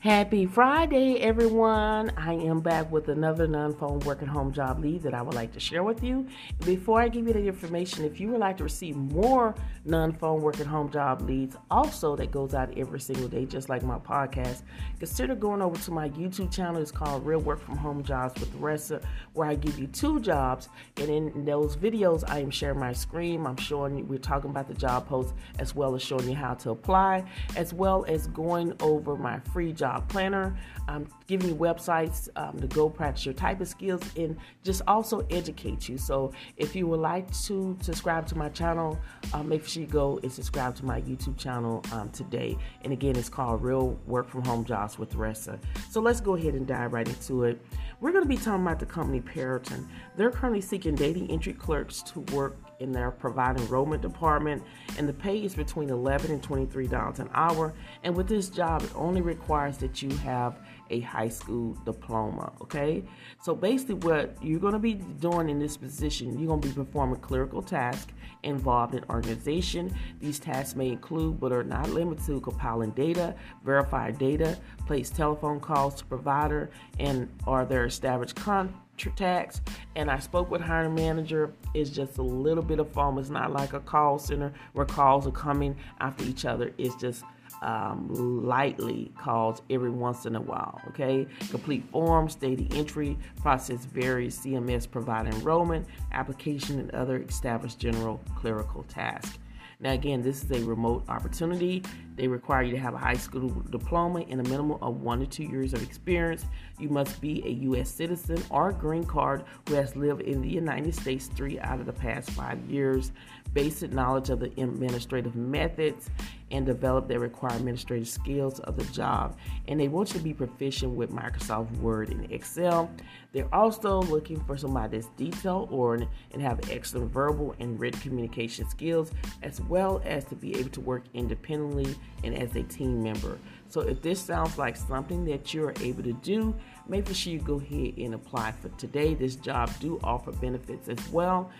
Happy Friday, everyone. I am back with another non phone work at home job lead that I would like to share with you. Before I give you the information, if you would like to receive more non phone work at home job leads, also that goes out every single day, just like my podcast, consider going over to my YouTube channel. It's called Real Work from Home Jobs with Ressa, where I give you two jobs. And in those videos, I am sharing my screen. I'm showing you, we're talking about the job post, as well as showing you how to apply, as well as going over my free job planner, um, giving you websites um, to go practice your typing skills, and just also educate you. So if you would like to subscribe to my channel, uh, make sure you go and subscribe to my YouTube channel um, today. And again, it's called Real Work from Home Jobs with Ressa. So let's go ahead and dive right into it. We're going to be talking about the company Peraton. They're currently seeking data entry clerks to work in their provide enrollment department, and the pay is between 11 and 23 dollars an hour. And with this job, it only requires that you have a high school diploma. Okay, so basically, what you're going to be doing in this position, you're going to be performing clerical tasks involved in organization. These tasks may include, but are not limited to, compiling data, verify data, place telephone calls to provider, and are there established contacts. And I spoke with hiring manager. It's just a little bit of foam. It's not like a call center where calls are coming after each other. It's just um, lightly calls every once in a while. Okay, complete forms, data entry, process various CMS provide enrollment, application, and other established general clerical tasks. Now, again, this is a remote opportunity. They require you to have a high school diploma and a minimum of one to two years of experience. You must be a U.S. citizen or a green card who has lived in the United States three out of the past five years. Basic knowledge of the administrative methods and develop their required administrative skills of the job. And they want you to be proficient with Microsoft Word and Excel. They're also looking for somebody that's detail oriented and have excellent verbal and written communication skills, as well as to be able to work independently and as a team member. So if this sounds like something that you're able to do, make sure you go ahead and apply for today. This job do offer benefits as well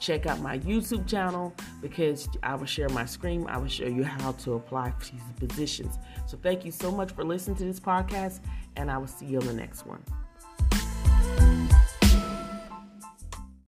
check out my YouTube channel because I will share my screen. I will show you how to apply for these positions. So thank you so much for listening to this podcast, and I will see you on the next one.